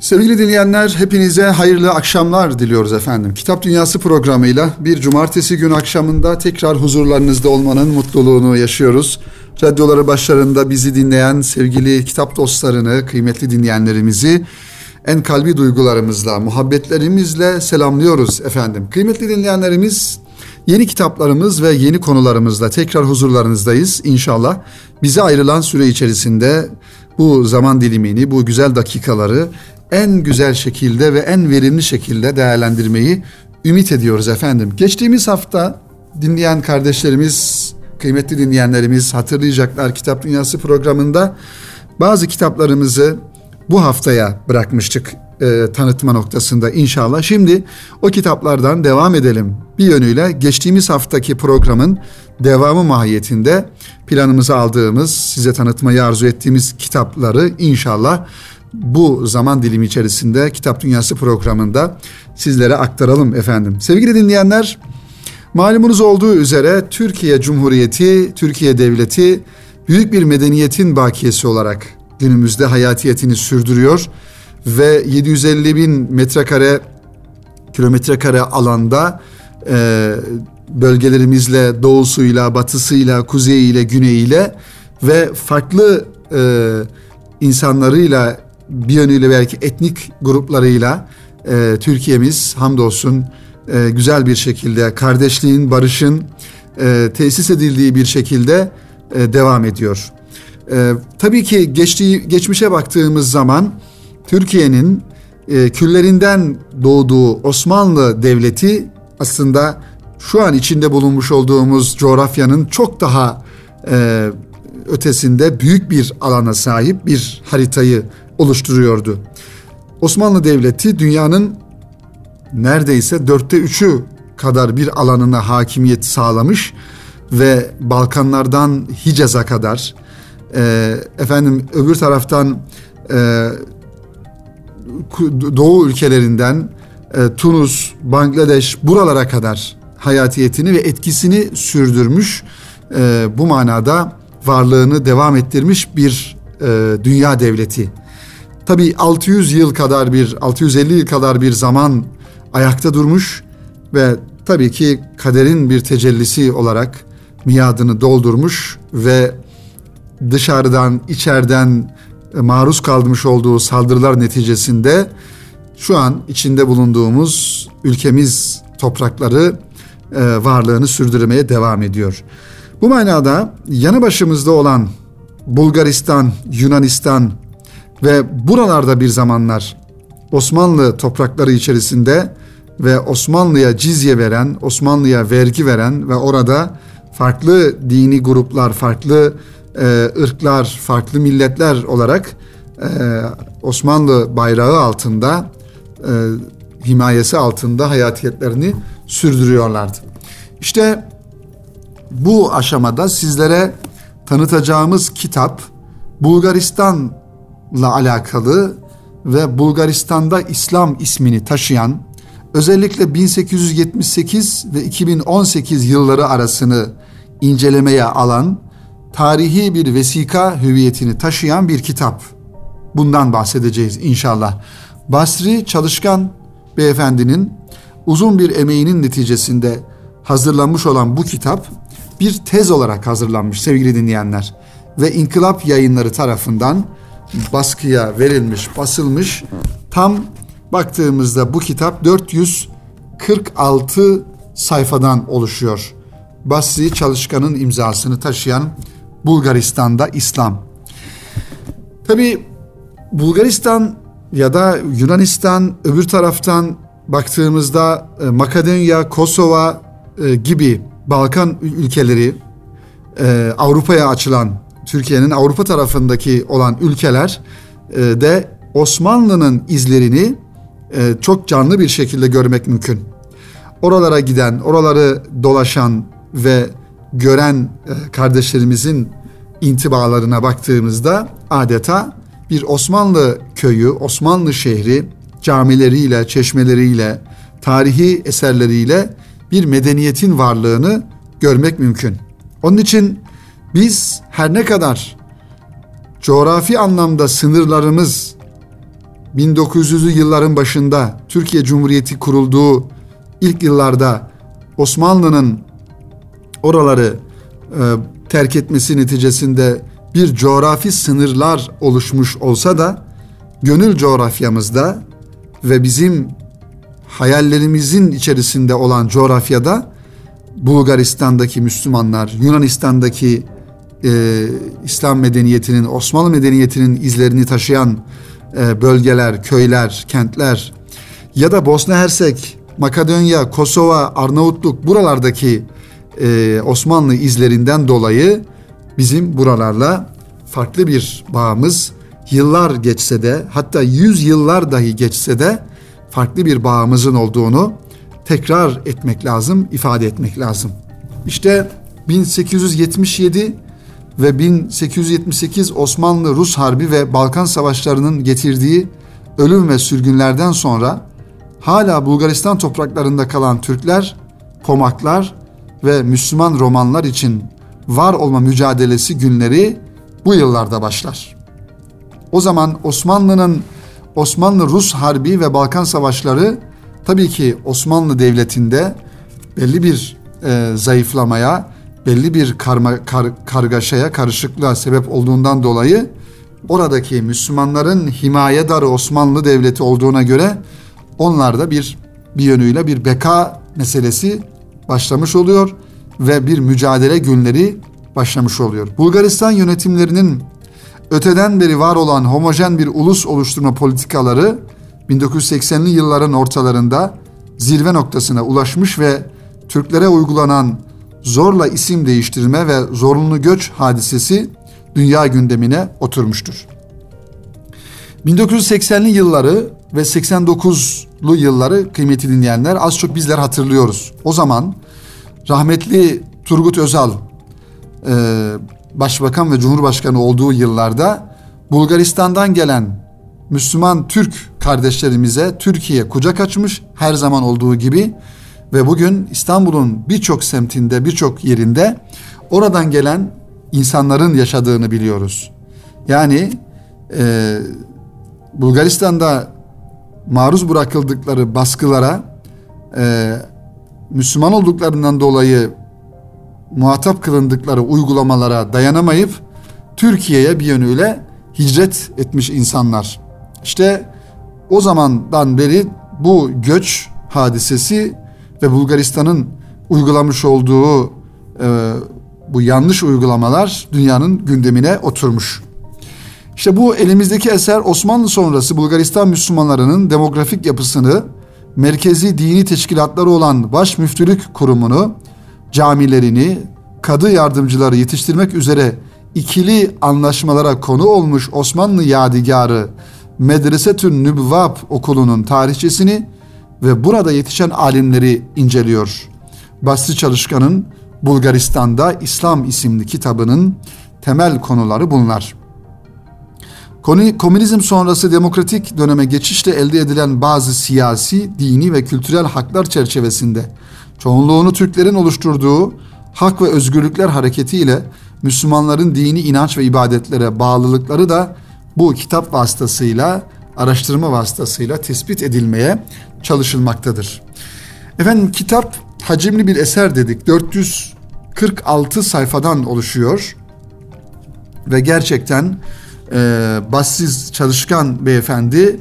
Sevgili dinleyenler hepinize hayırlı akşamlar diliyoruz efendim. Kitap Dünyası programıyla bir cumartesi gün akşamında tekrar huzurlarınızda olmanın mutluluğunu yaşıyoruz. Radyoları başlarında bizi dinleyen sevgili kitap dostlarını, kıymetli dinleyenlerimizi en kalbi duygularımızla, muhabbetlerimizle selamlıyoruz efendim. Kıymetli dinleyenlerimiz yeni kitaplarımız ve yeni konularımızla tekrar huzurlarınızdayız. İnşallah bize ayrılan süre içerisinde bu zaman dilimini, bu güzel dakikaları en güzel şekilde ve en verimli şekilde değerlendirmeyi ümit ediyoruz efendim. Geçtiğimiz hafta dinleyen kardeşlerimiz, kıymetli dinleyenlerimiz hatırlayacaklar Kitap Dünyası programında bazı kitaplarımızı bu haftaya bırakmıştık e, tanıtma noktasında inşallah. Şimdi o kitaplardan devam edelim. Bir yönüyle geçtiğimiz haftaki programın devamı mahiyetinde planımıza aldığımız, size tanıtmayı arzu ettiğimiz kitapları inşallah bu zaman dilimi içerisinde Kitap Dünyası programında sizlere aktaralım efendim. Sevgili dinleyenler, malumunuz olduğu üzere Türkiye Cumhuriyeti, Türkiye Devleti büyük bir medeniyetin bakiyesi olarak günümüzde hayatiyetini sürdürüyor ve 750 bin metrekare kilometre kare alanda e, bölgelerimizle doğusuyla, batısıyla, kuzeyiyle, güneyiyle ve farklı e, insanlarıyla bir yönüyle belki etnik gruplarıyla e, Türkiye'miz hamdolsun e, güzel bir şekilde kardeşliğin, barışın e, tesis edildiği bir şekilde e, devam ediyor. E, tabii ki geçtiği geçmişe baktığımız zaman Türkiye'nin e, küllerinden doğduğu Osmanlı Devleti aslında şu an içinde bulunmuş olduğumuz coğrafyanın çok daha e, ötesinde büyük bir alana sahip bir haritayı oluşturuyordu. Osmanlı Devleti dünyanın neredeyse dörtte üçü kadar bir alanına hakimiyet sağlamış ve Balkanlardan Hicaz'a kadar e, efendim öbür taraftan e, Doğu ülkelerinden e, Tunus, Bangladeş buralara kadar hayatiyetini ve etkisini sürdürmüş. E, bu manada varlığını devam ettirmiş bir e, dünya devleti. Tabi 600 yıl kadar bir 650 yıl kadar bir zaman ayakta durmuş ve tabii ki kaderin bir tecellisi olarak miadını doldurmuş ve dışarıdan içeriden maruz kalmış olduğu saldırılar neticesinde şu an içinde bulunduğumuz ülkemiz toprakları e, varlığını sürdürmeye devam ediyor. Bu manada yanı başımızda olan Bulgaristan, Yunanistan ve buralarda bir zamanlar Osmanlı toprakları içerisinde ve Osmanlı'ya cizye veren, Osmanlı'ya vergi veren ve orada farklı dini gruplar, farklı e, ırklar, farklı milletler olarak e, Osmanlı bayrağı altında, e, himayesi altında hayatiyetlerini sürdürüyorlardı. İşte bu aşamada sizlere tanıtacağımız kitap Bulgaristan'la alakalı ve Bulgaristan'da İslam ismini taşıyan özellikle 1878 ve 2018 yılları arasını incelemeye alan tarihi bir vesika hüviyetini taşıyan bir kitap. Bundan bahsedeceğiz inşallah. Basri Çalışkan beyefendinin uzun bir emeğinin neticesinde hazırlanmış olan bu kitap bir tez olarak hazırlanmış sevgili dinleyenler ve İnkılap Yayınları tarafından baskıya verilmiş, basılmış. Tam baktığımızda bu kitap 446 sayfadan oluşuyor. Basri Çalışkan'ın imzasını taşıyan Bulgaristan'da İslam. Tabi Bulgaristan ya da Yunanistan öbür taraftan baktığımızda e, Makedonya, Kosova e, gibi Balkan ülkeleri e, Avrupa'ya açılan Türkiye'nin Avrupa tarafındaki olan ülkeler de Osmanlı'nın izlerini çok canlı bir şekilde görmek mümkün. Oralara giden, oraları dolaşan ve gören kardeşlerimizin intibalarına baktığımızda adeta bir Osmanlı köyü, Osmanlı şehri camileriyle, çeşmeleriyle, tarihi eserleriyle bir medeniyetin varlığını görmek mümkün. Onun için biz her ne kadar coğrafi anlamda sınırlarımız 1900'lü yılların başında Türkiye Cumhuriyeti kurulduğu ilk yıllarda Osmanlı'nın oraları e, terk etmesi neticesinde bir coğrafi sınırlar oluşmuş olsa da gönül coğrafyamızda ve bizim hayallerimizin içerisinde olan coğrafyada Bulgaristan'daki Müslümanlar, Yunanistan'daki e, İslam medeniyetinin, Osmanlı medeniyetinin izlerini taşıyan e, bölgeler, köyler, kentler ya da Bosna Hersek, Makedonya, Kosova, Arnavutluk buralardaki e, Osmanlı izlerinden dolayı bizim buralarla farklı bir bağımız yıllar geçse de hatta yüz yıllar dahi geçse de farklı bir bağımızın olduğunu tekrar etmek lazım, ifade etmek lazım. İşte 1877 ve 1878 Osmanlı-Rus Harbi ve Balkan Savaşları'nın getirdiği ölüm ve sürgünlerden sonra hala Bulgaristan topraklarında kalan Türkler, Pomaklar ve Müslüman romanlar için var olma mücadelesi günleri bu yıllarda başlar. O zaman Osmanlı'nın Osmanlı-Rus Harbi ve Balkan Savaşları tabii ki Osmanlı Devleti'nde belli bir e, zayıflamaya, belli bir karma, kar, kargaşaya, karışıklığa sebep olduğundan dolayı oradaki Müslümanların himayedarı Osmanlı Devleti olduğuna göre onlarda bir bir yönüyle bir beka meselesi başlamış oluyor ve bir mücadele günleri başlamış oluyor. Bulgaristan yönetimlerinin öteden beri var olan homojen bir ulus oluşturma politikaları 1980'li yılların ortalarında zirve noktasına ulaşmış ve Türklere uygulanan zorla isim değiştirme ve zorunlu göç hadisesi dünya gündemine oturmuştur. 1980'li yılları ve 89'lu yılları kıymeti dinleyenler az çok bizler hatırlıyoruz. O zaman rahmetli Turgut Özal e, başbakan ve cumhurbaşkanı olduğu yıllarda Bulgaristan'dan gelen Müslüman Türk kardeşlerimize Türkiye kucak açmış her zaman olduğu gibi ve bugün İstanbul'un birçok semtinde birçok yerinde oradan gelen insanların yaşadığını biliyoruz. Yani e, Bulgaristan'da maruz bırakıldıkları baskılara e, Müslüman olduklarından dolayı muhatap kılındıkları uygulamalara dayanamayıp Türkiye'ye bir yönüyle hicret etmiş insanlar. İşte o zamandan beri bu göç hadisesi ve Bulgaristan'ın uygulamış olduğu e, bu yanlış uygulamalar dünyanın gündemine oturmuş. İşte bu elimizdeki eser Osmanlı sonrası Bulgaristan Müslümanlarının demografik yapısını, merkezi dini teşkilatları olan Baş Müftülük Kurumu'nu, camilerini, kadı yardımcıları yetiştirmek üzere ikili anlaşmalara konu olmuş Osmanlı yadigarı Medresetün Nübvab okulunun tarihçesini ve burada yetişen alimleri inceliyor. Basri Çalışkan'ın Bulgaristan'da İslam isimli kitabının temel konuları bunlar. Komünizm sonrası demokratik döneme geçişle elde edilen bazı siyasi, dini ve kültürel haklar çerçevesinde çoğunluğunu Türklerin oluşturduğu hak ve özgürlükler hareketiyle Müslümanların dini inanç ve ibadetlere bağlılıkları da bu kitap vasıtasıyla, araştırma vasıtasıyla tespit edilmeye çalışılmaktadır. Efendim kitap hacimli bir eser dedik. 446 sayfadan oluşuyor ve gerçekten e, bassiz çalışkan beyefendi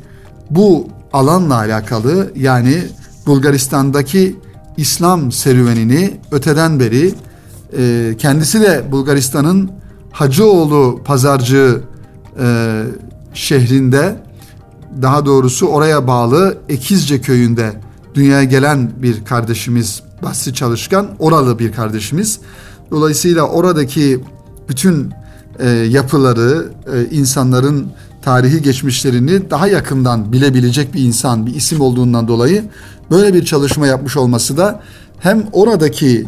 bu alanla alakalı yani Bulgaristan'daki İslam serüvenini öteden beri e, kendisi de Bulgaristan'ın Hacıoğlu pazarcı e, şehrinde daha doğrusu oraya bağlı Ekizce köyünde dünyaya gelen bir kardeşimiz Basri Çalışkan oralı bir kardeşimiz. Dolayısıyla oradaki bütün e, yapıları, e, insanların tarihi geçmişlerini daha yakından bilebilecek bir insan, bir isim olduğundan dolayı böyle bir çalışma yapmış olması da hem oradaki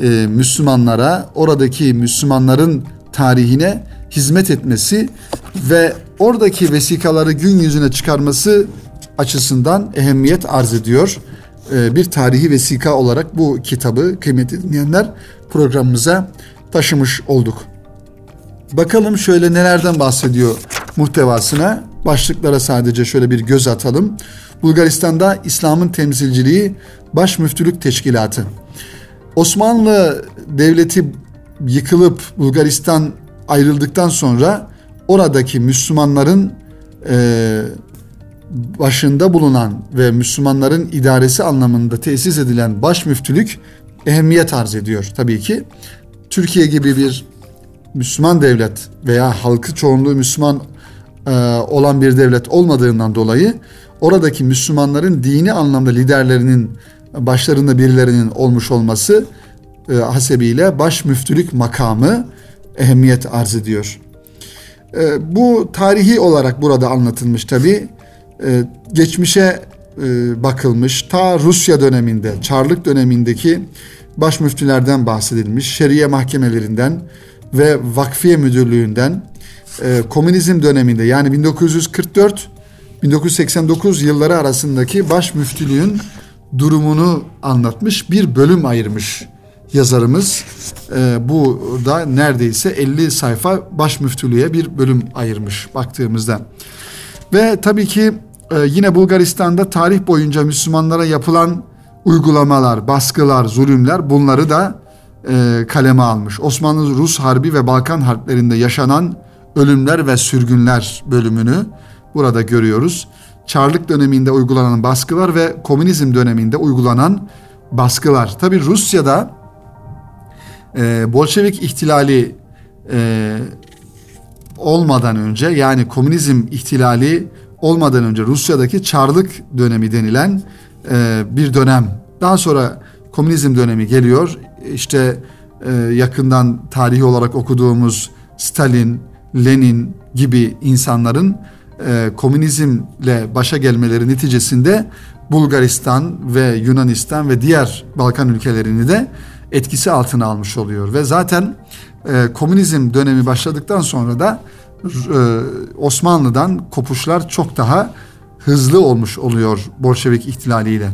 e, Müslümanlara, oradaki Müslümanların tarihine hizmet etmesi ve oradaki vesikaları gün yüzüne çıkarması açısından ehemmiyet arz ediyor. E, bir tarihi vesika olarak bu kitabı kıymetli dinleyenler programımıza taşımış olduk. Bakalım şöyle nelerden bahsediyor muhtevasına. başlıklara sadece şöyle bir göz atalım. Bulgaristan'da İslam'ın temsilciliği Baş Müftülük Teşkilatı. Osmanlı Devleti yıkılıp Bulgaristan ayrıldıktan sonra oradaki Müslümanların e, başında bulunan ve Müslümanların idaresi anlamında tesis edilen baş müftülük ehemmiyet arz ediyor tabii ki. Türkiye gibi bir Müslüman devlet veya halkı çoğunluğu Müslüman e, olan bir devlet olmadığından dolayı oradaki Müslümanların dini anlamda liderlerinin başlarında birilerinin olmuş olması e, hasebiyle baş müftülük makamı ehemmiyet arz ediyor. E, bu tarihi olarak burada anlatılmış tabi. Geçmişe bakılmış. Ta Rusya döneminde, Çarlık dönemindeki baş müftülerden bahsedilmiş. Şeriye mahkemelerinden ve vakfiye müdürlüğünden e, komünizm döneminde yani 1944 1989 yılları arasındaki baş müftülüğün durumunu anlatmış bir bölüm ayırmış yazarımız. E, bu da neredeyse 50 sayfa baş müftülüğe bir bölüm ayırmış baktığımızda. Ve tabii ki e, yine Bulgaristan'da tarih boyunca Müslümanlara yapılan uygulamalar, baskılar, zulümler bunları da e, kaleme almış. Osmanlı-Rus Harbi ve Balkan Harplerinde yaşanan ölümler ve sürgünler bölümünü burada görüyoruz. Çarlık döneminde uygulanan baskılar ve komünizm döneminde uygulanan baskılar. Tabi Rusya'da e, Bolşevik ihtilali e, olmadan önce yani komünizm ihtilali olmadan önce Rusya'daki Çarlık dönemi denilen e, bir dönem. Daha sonra komünizm dönemi geliyor. İşte e, yakından tarihi olarak okuduğumuz Stalin, Lenin gibi insanların e, komünizmle başa gelmeleri neticesinde Bulgaristan ve Yunanistan ve diğer Balkan ülkelerini de etkisi altına almış oluyor ve zaten e, komünizm dönemi başladıktan sonra da Osmanlı'dan kopuşlar çok daha hızlı olmuş oluyor Bolşevik ihtilaliyle.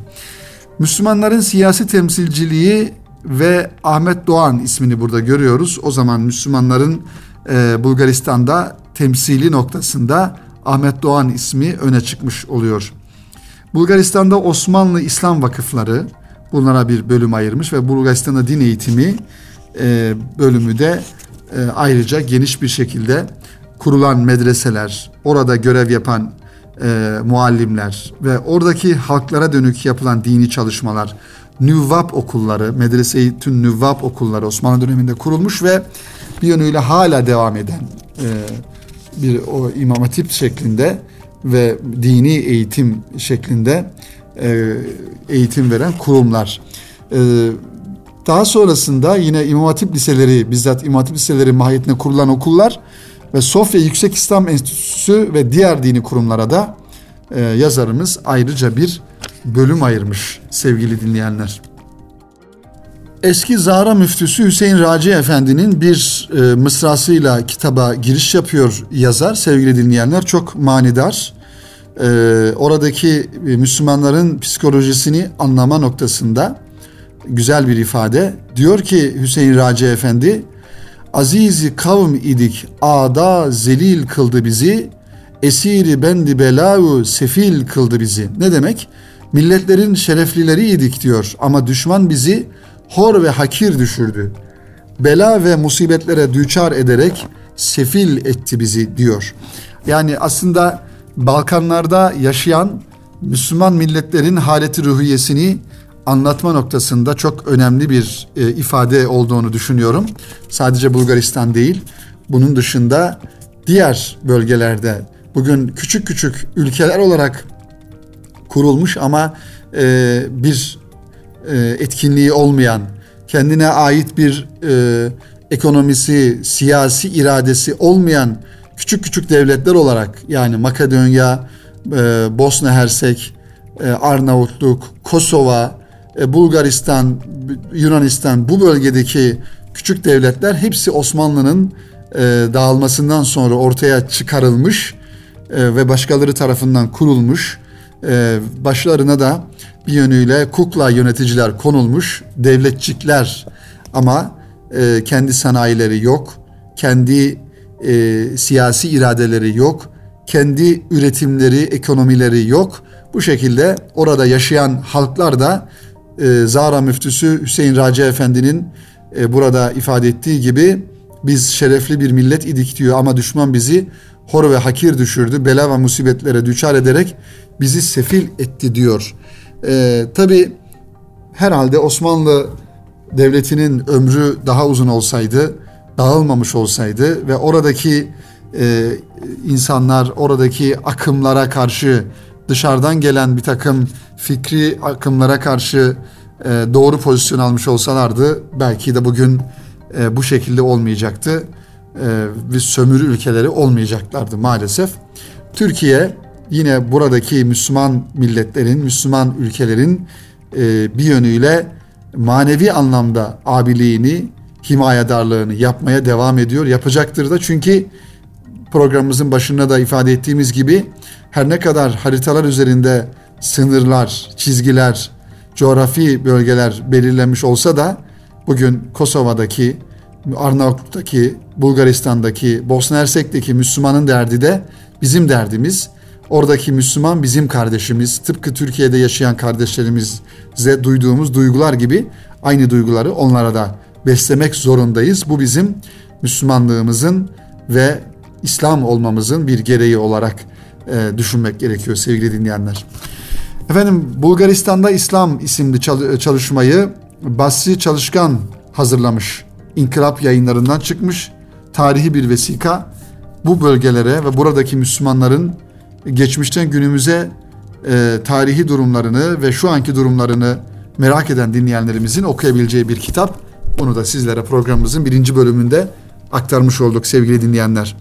Müslümanların siyasi temsilciliği ve Ahmet Doğan ismini burada görüyoruz. O zaman Müslümanların e, Bulgaristan'da temsili noktasında Ahmet Doğan ismi öne çıkmış oluyor. Bulgaristan'da Osmanlı İslam Vakıfları bunlara bir bölüm ayırmış ve Bulgaristan'da din eğitimi e, bölümü de e, ayrıca geniş bir şekilde kurulan medreseler, orada görev yapan e, muallimler ve oradaki halklara dönük yapılan dini çalışmalar, nüvvap okulları, medrese tüm nüvvap okulları Osmanlı döneminde kurulmuş ve bir yönüyle hala devam eden e, bir o imam hatip şeklinde ve dini eğitim şeklinde e, eğitim veren kurumlar. E, daha sonrasında yine imam hatip liseleri, bizzat imam hatip liseleri mahiyetinde kurulan okullar ve Sofya Yüksek İslam Enstitüsü ve diğer dini kurumlara da e, yazarımız ayrıca bir bölüm ayırmış sevgili dinleyenler. Eski Zahra müftüsü Hüseyin Raci Efendi'nin bir e, mısrasıyla kitaba giriş yapıyor yazar sevgili dinleyenler çok manidar. E, oradaki e, Müslümanların psikolojisini anlama noktasında güzel bir ifade. Diyor ki Hüseyin Raci Efendi Azizi kavm idik ada zelil kıldı bizi esiri bendi belau sefil kıldı bizi. Ne demek? Milletlerin şereflileri idik diyor ama düşman bizi hor ve hakir düşürdü. Bela ve musibetlere düçar ederek sefil etti bizi diyor. Yani aslında Balkanlarda yaşayan Müslüman milletlerin haleti ruhiyesini anlatma noktasında çok önemli bir e, ifade olduğunu düşünüyorum. Sadece Bulgaristan değil, bunun dışında diğer bölgelerde bugün küçük küçük ülkeler olarak kurulmuş ama e, bir e, etkinliği olmayan, kendine ait bir e, ekonomisi, siyasi iradesi olmayan küçük küçük devletler olarak yani Makedonya, e, Bosna Hersek, e, Arnavutluk, Kosova, e, Bulgaristan, Yunanistan bu bölgedeki küçük devletler hepsi Osmanlı'nın e, dağılmasından sonra ortaya çıkarılmış e, ve başkaları tarafından kurulmuş. E, başlarına da bir yönüyle kukla yöneticiler konulmuş, devletçikler ama e, kendi sanayileri yok, kendi e, siyasi iradeleri yok, kendi üretimleri, ekonomileri yok. Bu şekilde orada yaşayan halklar da e, Zara müftüsü Hüseyin Raci Efendi'nin burada ifade ettiği gibi biz şerefli bir millet idik diyor ama düşman bizi hor ve hakir düşürdü. Bela ve musibetlere düçar ederek bizi sefil etti diyor. E, Tabi herhalde Osmanlı devletinin ömrü daha uzun olsaydı, dağılmamış olsaydı ve oradaki e, insanlar oradaki akımlara karşı dışarıdan gelen bir takım fikri akımlara karşı e, doğru pozisyon almış olsalardı belki de bugün e, bu şekilde olmayacaktı e, ve sömürü ülkeleri olmayacaklardı maalesef. Türkiye yine buradaki Müslüman milletlerin, Müslüman ülkelerin e, bir yönüyle manevi anlamda abiliğini, himayedarlığını yapmaya devam ediyor. Yapacaktır da çünkü programımızın başında da ifade ettiğimiz gibi her ne kadar haritalar üzerinde sınırlar, çizgiler, coğrafi bölgeler belirlenmiş olsa da bugün Kosova'daki, Arnavutluk'taki, Bulgaristan'daki, Bosna Hersek'teki Müslümanın derdi de bizim derdimiz. Oradaki Müslüman bizim kardeşimiz. Tıpkı Türkiye'de yaşayan kardeşlerimize duyduğumuz duygular gibi aynı duyguları onlara da beslemek zorundayız. Bu bizim Müslümanlığımızın ve İslam olmamızın bir gereği olarak e, düşünmek gerekiyor sevgili dinleyenler. Efendim Bulgaristan'da İslam isimli çalışmayı Basri Çalışkan hazırlamış. İnkılap yayınlarından çıkmış tarihi bir vesika. Bu bölgelere ve buradaki Müslümanların geçmişten günümüze e, tarihi durumlarını ve şu anki durumlarını merak eden dinleyenlerimizin okuyabileceği bir kitap. Bunu da sizlere programımızın birinci bölümünde aktarmış olduk sevgili dinleyenler.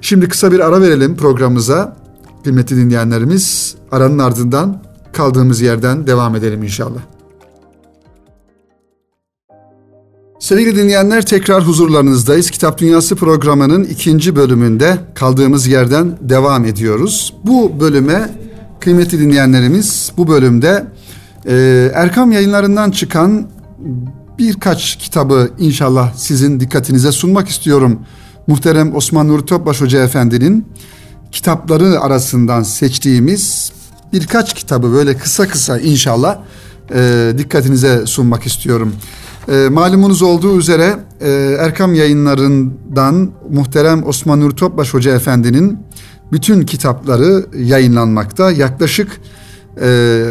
Şimdi kısa bir ara verelim programımıza. Kıymetli dinleyenlerimiz aranın ardından kaldığımız yerden devam edelim inşallah. Sevgili dinleyenler tekrar huzurlarınızdayız. Kitap Dünyası programının ikinci bölümünde kaldığımız yerden devam ediyoruz. Bu bölüme kıymetli dinleyenlerimiz bu bölümde e, Erkam yayınlarından çıkan birkaç kitabı inşallah sizin dikkatinize sunmak istiyorum. Muhterem Osman Nuri Topbaş Hoca Efendi'nin kitapları arasından seçtiğimiz birkaç kitabı böyle kısa kısa inşallah e, dikkatinize sunmak istiyorum. E, malumunuz olduğu üzere e, Erkam yayınlarından muhterem Osman Nur Topbaş Hoca Efendi'nin bütün kitapları yayınlanmakta. Yaklaşık e,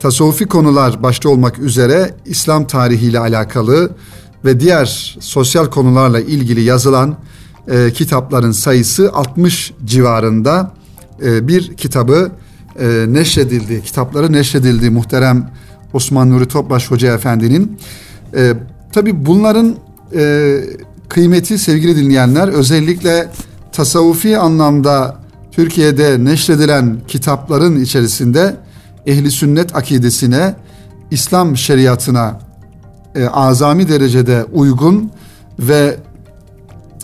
tasavvufi konular başta olmak üzere İslam tarihiyle alakalı ve diğer sosyal konularla ilgili yazılan e, kitapların sayısı 60 civarında e, bir kitabı e, neşredildi. Kitapları neşredildi muhterem Osman Nuri Topbaş Hoca Efendi'nin. E, tabii bunların e, kıymeti sevgili dinleyenler özellikle tasavvufi anlamda Türkiye'de neşredilen kitapların içerisinde ehli sünnet akidesine, İslam şeriatına e, azami derecede uygun ve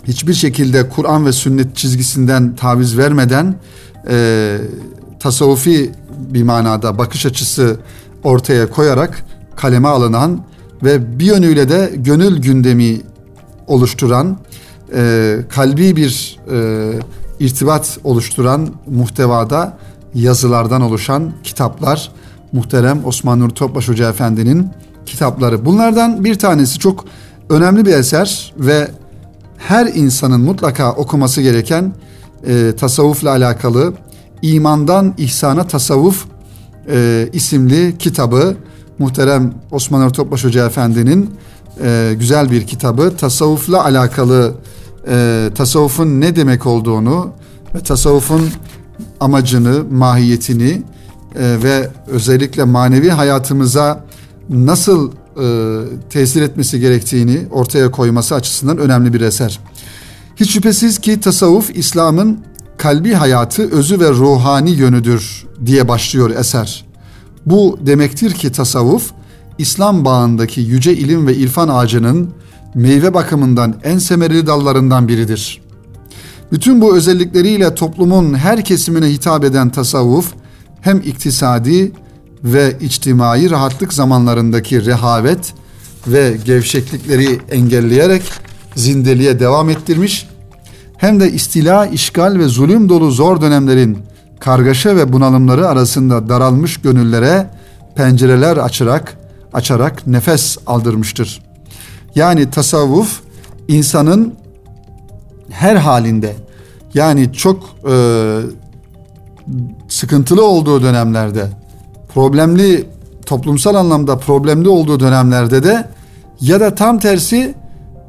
hiçbir şekilde Kur'an ve sünnet çizgisinden taviz vermeden e, tasavvufi bir manada bakış açısı ortaya koyarak kaleme alınan ve bir yönüyle de gönül gündemi oluşturan, e, kalbi bir e, irtibat oluşturan muhtevada yazılardan oluşan kitaplar. Muhterem Osman Nur Topbaş Hoca Efendi'nin kitapları. Bunlardan bir tanesi çok önemli bir eser ve her insanın mutlaka okuması gereken e, tasavvufla alakalı İmandan İhsana Tasavvuf e, isimli kitabı muhterem Osman Ertopbaş Hoca Efendi'nin e, güzel bir kitabı. Tasavvufla alakalı e, tasavvufun ne demek olduğunu ve tasavvufun amacını, mahiyetini e, ve özellikle manevi hayatımıza nasıl e, tesir etmesi gerektiğini ortaya koyması açısından önemli bir eser. Hiç şüphesiz ki tasavvuf İslam'ın kalbi hayatı özü ve ruhani yönüdür diye başlıyor eser. Bu demektir ki tasavvuf İslam bağındaki yüce ilim ve irfan ağacının meyve bakımından en semereli dallarından biridir. Bütün bu özellikleriyle toplumun her kesimine hitap eden tasavvuf hem iktisadi ve içtimai rahatlık zamanlarındaki rehavet ve gevşeklikleri engelleyerek zindeliğe devam ettirmiş hem de istila, işgal ve zulüm dolu zor dönemlerin kargaşa ve bunalımları arasında daralmış gönüllere pencereler açarak açarak nefes aldırmıştır. Yani tasavvuf insanın her halinde yani çok e, sıkıntılı olduğu dönemlerde problemli toplumsal anlamda problemli olduğu dönemlerde de ya da tam tersi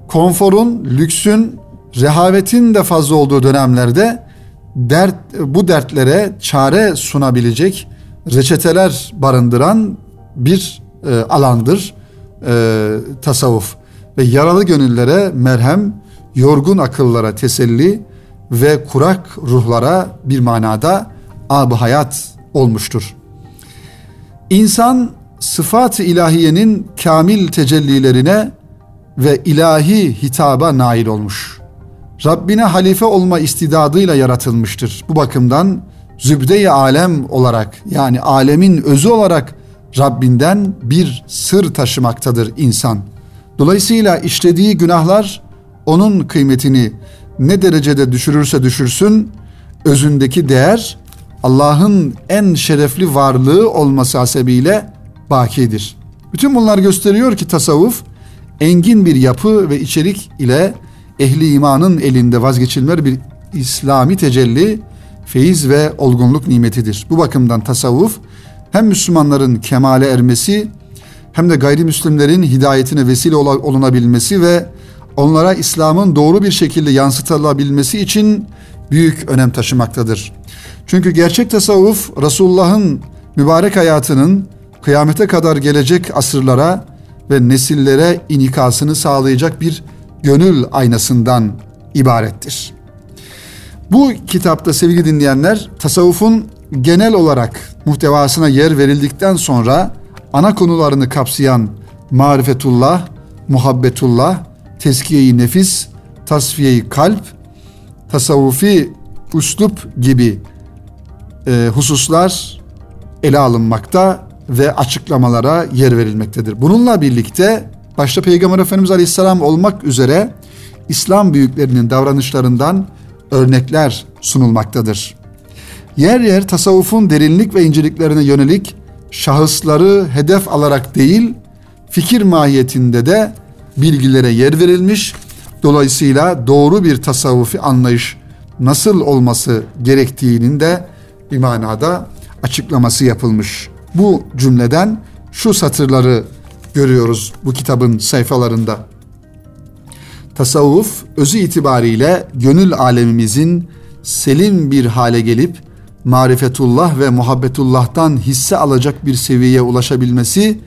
konforun, lüksün, rehavetin de fazla olduğu dönemlerde dert bu dertlere çare sunabilecek reçeteler barındıran bir e, alandır e, tasavvuf ve yaralı gönüllere merhem, yorgun akıllara teselli ve kurak ruhlara bir manada ab hayat olmuştur. İnsan sıfat-ı ilahiyenin kamil tecellilerine ve ilahi hitaba nail olmuş. Rabbine halife olma istidadıyla yaratılmıştır. Bu bakımdan zübde-i alem olarak yani alemin özü olarak Rabbinden bir sır taşımaktadır insan. Dolayısıyla işlediği günahlar onun kıymetini ne derecede düşürürse düşürsün özündeki değer Allah'ın en şerefli varlığı olması hasebiyle bakidir. Bütün bunlar gösteriyor ki tasavvuf engin bir yapı ve içerik ile ehli imanın elinde vazgeçilmez bir İslami tecelli, feyiz ve olgunluk nimetidir. Bu bakımdan tasavvuf hem Müslümanların kemale ermesi hem de gayrimüslimlerin hidayetine vesile olunabilmesi ve onlara İslam'ın doğru bir şekilde yansıtılabilmesi için büyük önem taşımaktadır. Çünkü gerçek tasavvuf Resulullah'ın mübarek hayatının kıyamete kadar gelecek asırlara ve nesillere inikasını sağlayacak bir gönül aynasından ibarettir. Bu kitapta sevgili dinleyenler tasavvufun genel olarak muhtevasına yer verildikten sonra ana konularını kapsayan marifetullah, muhabbetullah, teskiye-i nefis, tasfiye-i kalp, tasavvufi uslup gibi e, hususlar ele alınmakta ve açıklamalara yer verilmektedir. Bununla birlikte başta Peygamber Efendimiz Aleyhisselam olmak üzere İslam büyüklerinin davranışlarından örnekler sunulmaktadır. Yer yer tasavvufun derinlik ve inceliklerine yönelik şahısları hedef alarak değil, fikir mahiyetinde de bilgilere yer verilmiş. Dolayısıyla doğru bir tasavvufi anlayış nasıl olması gerektiğinin de bir manada açıklaması yapılmış. Bu cümleden şu satırları görüyoruz bu kitabın sayfalarında. Tasavvuf özü itibariyle gönül alemimizin selim bir hale gelip marifetullah ve muhabbetullah'tan hisse alacak bir seviyeye ulaşabilmesi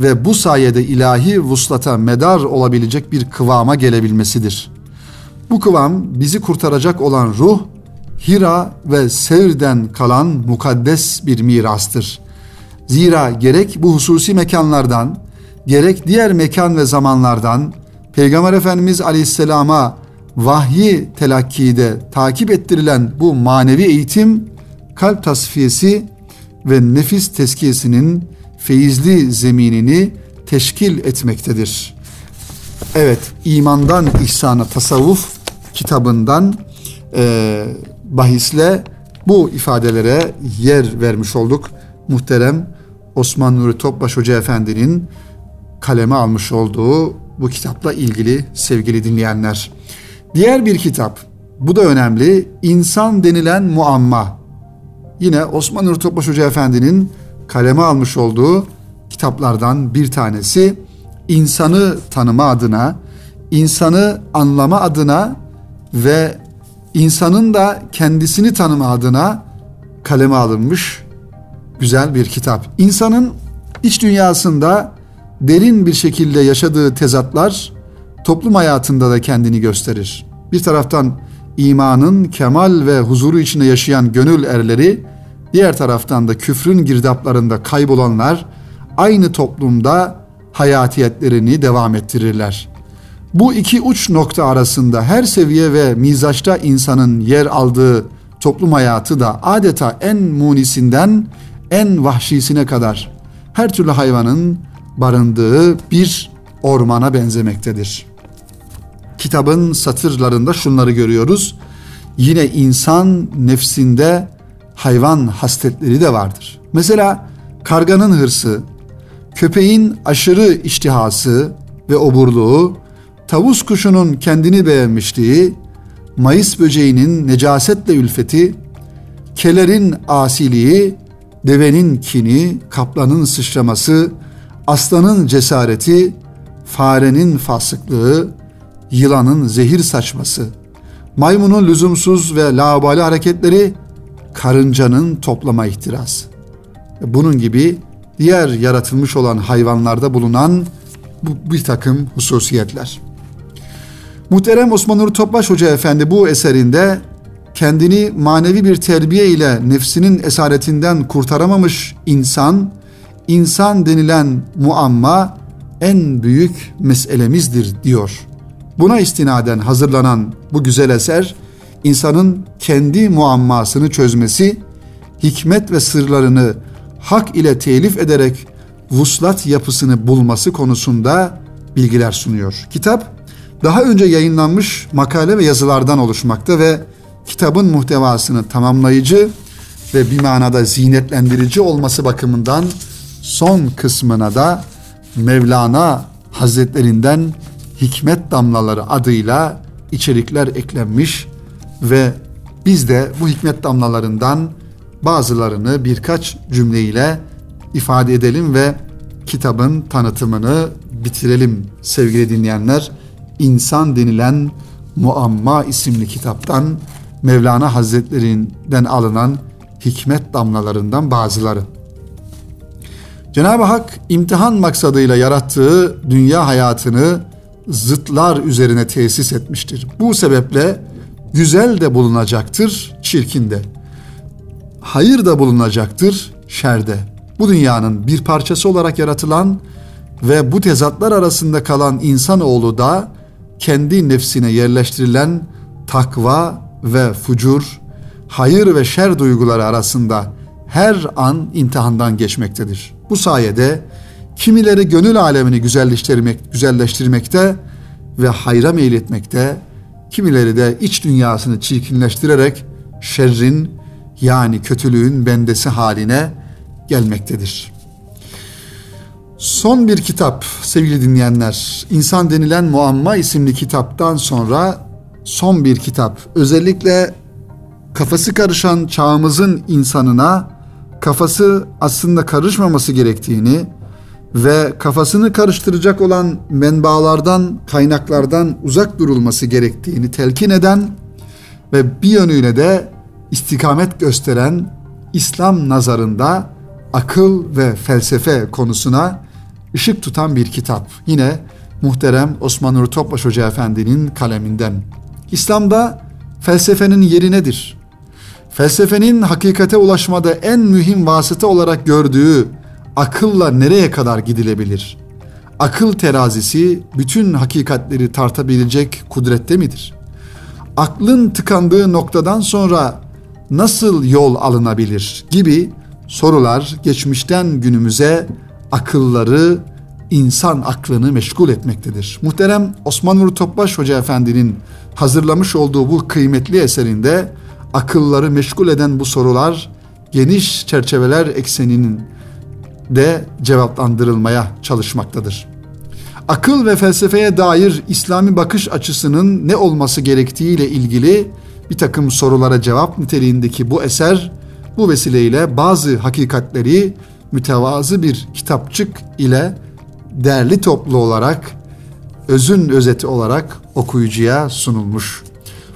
ve bu sayede ilahi vuslata medar olabilecek bir kıvama gelebilmesidir. Bu kıvam bizi kurtaracak olan ruh, Hira ve Sevr'den kalan mukaddes bir mirastır. Zira gerek bu hususi mekanlardan, gerek diğer mekan ve zamanlardan Peygamber Efendimiz Aleyhisselam'a vahyi telakkide takip ettirilen bu manevi eğitim kalp tasfiyesi ve nefis teskiyesinin feyizli zeminini teşkil etmektedir. Evet, imandan ihsana tasavvuf kitabından e, bahisle bu ifadelere yer vermiş olduk. Muhterem Osman Nuri Topbaş Hoca Efendi'nin kaleme almış olduğu bu kitapla ilgili sevgili dinleyenler. Diğer bir kitap, bu da önemli, İnsan denilen muamma. Yine Osman Nuri Topbaş Hoca Efendi'nin kaleme almış olduğu kitaplardan bir tanesi insanı tanıma adına, insanı anlama adına ve insanın da kendisini tanıma adına kaleme alınmış güzel bir kitap. İnsanın iç dünyasında derin bir şekilde yaşadığı tezatlar toplum hayatında da kendini gösterir. Bir taraftan imanın kemal ve huzuru içinde yaşayan gönül erleri, diğer taraftan da küfrün girdaplarında kaybolanlar aynı toplumda hayatiyetlerini devam ettirirler. Bu iki uç nokta arasında her seviye ve mizaçta insanın yer aldığı toplum hayatı da adeta en munisinden en vahşisine kadar her türlü hayvanın barındığı bir ormana benzemektedir. kitabın satırlarında şunları görüyoruz. Yine insan nefsinde hayvan hasletleri de vardır. Mesela karganın hırsı, köpeğin aşırı iştihası ve oburluğu, tavus kuşunun kendini beğenmişliği, mayıs böceğinin necasetle ülfeti, kelerin asiliği, devenin kini, kaplanın sıçraması, aslanın cesareti, farenin fasıklığı, yılanın zehir saçması, maymunun lüzumsuz ve laubali hareketleri, karıncanın toplama ihtirası. Bunun gibi diğer yaratılmış olan hayvanlarda bulunan bu bir takım hususiyetler. Muhterem Osman Nur Topbaş Hoca Efendi bu eserinde kendini manevi bir terbiye ile nefsinin esaretinden kurtaramamış insan, insan denilen muamma en büyük meselemizdir diyor. Buna istinaden hazırlanan bu güzel eser, insanın kendi muammasını çözmesi, hikmet ve sırlarını hak ile telif ederek vuslat yapısını bulması konusunda bilgiler sunuyor. Kitap daha önce yayınlanmış makale ve yazılardan oluşmakta ve kitabın muhtevasını tamamlayıcı ve bir manada zinetlendirici olması bakımından son kısmına da Mevlana Hazretlerinden hikmet damlaları adıyla içerikler eklenmiş ve biz de bu hikmet damlalarından bazılarını birkaç cümleyle ifade edelim ve kitabın tanıtımını bitirelim sevgili dinleyenler. İnsan denilen Muamma isimli kitaptan Mevlana Hazretlerinden alınan hikmet damlalarından bazıları. Cenab-ı Hak imtihan maksadıyla yarattığı dünya hayatını zıtlar üzerine tesis etmiştir. Bu sebeple güzel de bulunacaktır, çirkin de. Hayır da bulunacaktır, şerde. Bu dünyanın bir parçası olarak yaratılan ve bu tezatlar arasında kalan insanoğlu da kendi nefsine yerleştirilen takva ve fucur, hayır ve şer duyguları arasında her an imtihandan geçmektedir. Bu sayede kimileri gönül alemini güzelleştirmek, güzelleştirmekte ve hayra meyletmekte, kimileri de iç dünyasını çirkinleştirerek şerrin yani kötülüğün bendesi haline gelmektedir. Son bir kitap sevgili dinleyenler. İnsan denilen muamma isimli kitaptan sonra son bir kitap. Özellikle kafası karışan çağımızın insanına kafası aslında karışmaması gerektiğini ve kafasını karıştıracak olan menbaalardan, kaynaklardan uzak durulması gerektiğini telkin eden ve bir yönüyle de istikamet gösteren İslam nazarında akıl ve felsefe konusuna ışık tutan bir kitap. Yine muhterem Osman Nuri Topbaş Hoca Efendi'nin kaleminden. İslam'da felsefenin yeri nedir? Felsefenin hakikate ulaşmada en mühim vasıta olarak gördüğü akılla nereye kadar gidilebilir? Akıl terazisi bütün hakikatleri tartabilecek kudrette midir? Aklın tıkandığı noktadan sonra nasıl yol alınabilir gibi sorular geçmişten günümüze akılları, insan aklını meşgul etmektedir. Muhterem Osman Nuri Topbaş Hoca Efendi'nin hazırlamış olduğu bu kıymetli eserinde akılları meşgul eden bu sorular geniş çerçeveler ekseninin de cevaplandırılmaya çalışmaktadır. Akıl ve felsefeye dair İslami bakış açısının ne olması gerektiği ile ilgili bir takım sorulara cevap niteliğindeki bu eser bu vesileyle bazı hakikatleri mütevazı bir kitapçık ile değerli toplu olarak özün özeti olarak okuyucuya sunulmuş.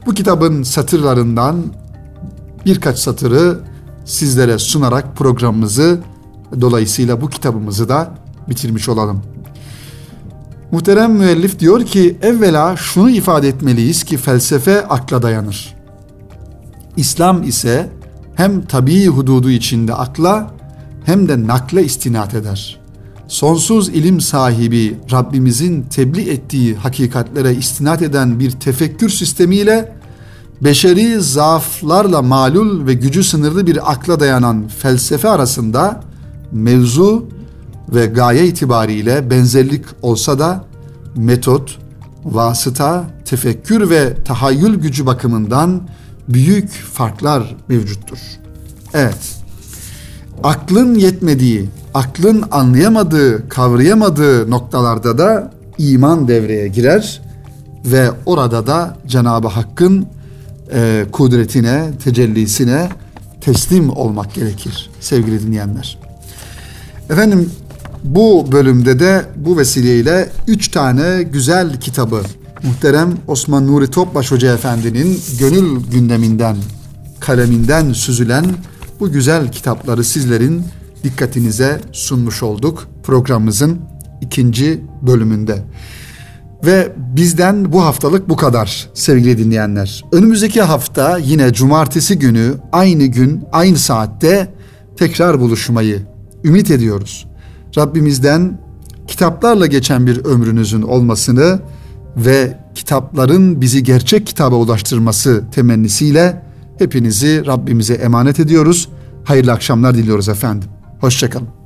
Bu kitabın satırlarından birkaç satırı sizlere sunarak programımızı dolayısıyla bu kitabımızı da bitirmiş olalım. Muhterem müellif diyor ki evvela şunu ifade etmeliyiz ki felsefe akla dayanır. İslam ise hem tabii hududu içinde akla hem de nakle istinat eder. Sonsuz ilim sahibi Rabbimizin tebliğ ettiği hakikatlere istinat eden bir tefekkür sistemiyle beşeri zaaflarla malul ve gücü sınırlı bir akla dayanan felsefe arasında mevzu ve gaye itibariyle benzerlik olsa da metot, vasıta, tefekkür ve tahayyül gücü bakımından büyük farklar mevcuttur. Evet, aklın yetmediği, aklın anlayamadığı, kavrayamadığı noktalarda da iman devreye girer ve orada da Cenab-ı Hakk'ın e, kudretine, tecellisine teslim olmak gerekir sevgili dinleyenler. Efendim bu bölümde de bu vesileyle üç tane güzel kitabı muhterem Osman Nuri Topbaş Hoca Efendi'nin gönül gündeminden, kaleminden süzülen bu güzel kitapları sizlerin dikkatinize sunmuş olduk programımızın ikinci bölümünde. Ve bizden bu haftalık bu kadar sevgili dinleyenler. Önümüzdeki hafta yine cumartesi günü aynı gün aynı saatte tekrar buluşmayı ümit ediyoruz. Rabbimizden kitaplarla geçen bir ömrünüzün olmasını ve kitapların bizi gerçek kitaba ulaştırması temennisiyle hepinizi Rabbimize emanet ediyoruz. Hayırlı akşamlar diliyoruz efendim. Hoşçakalın.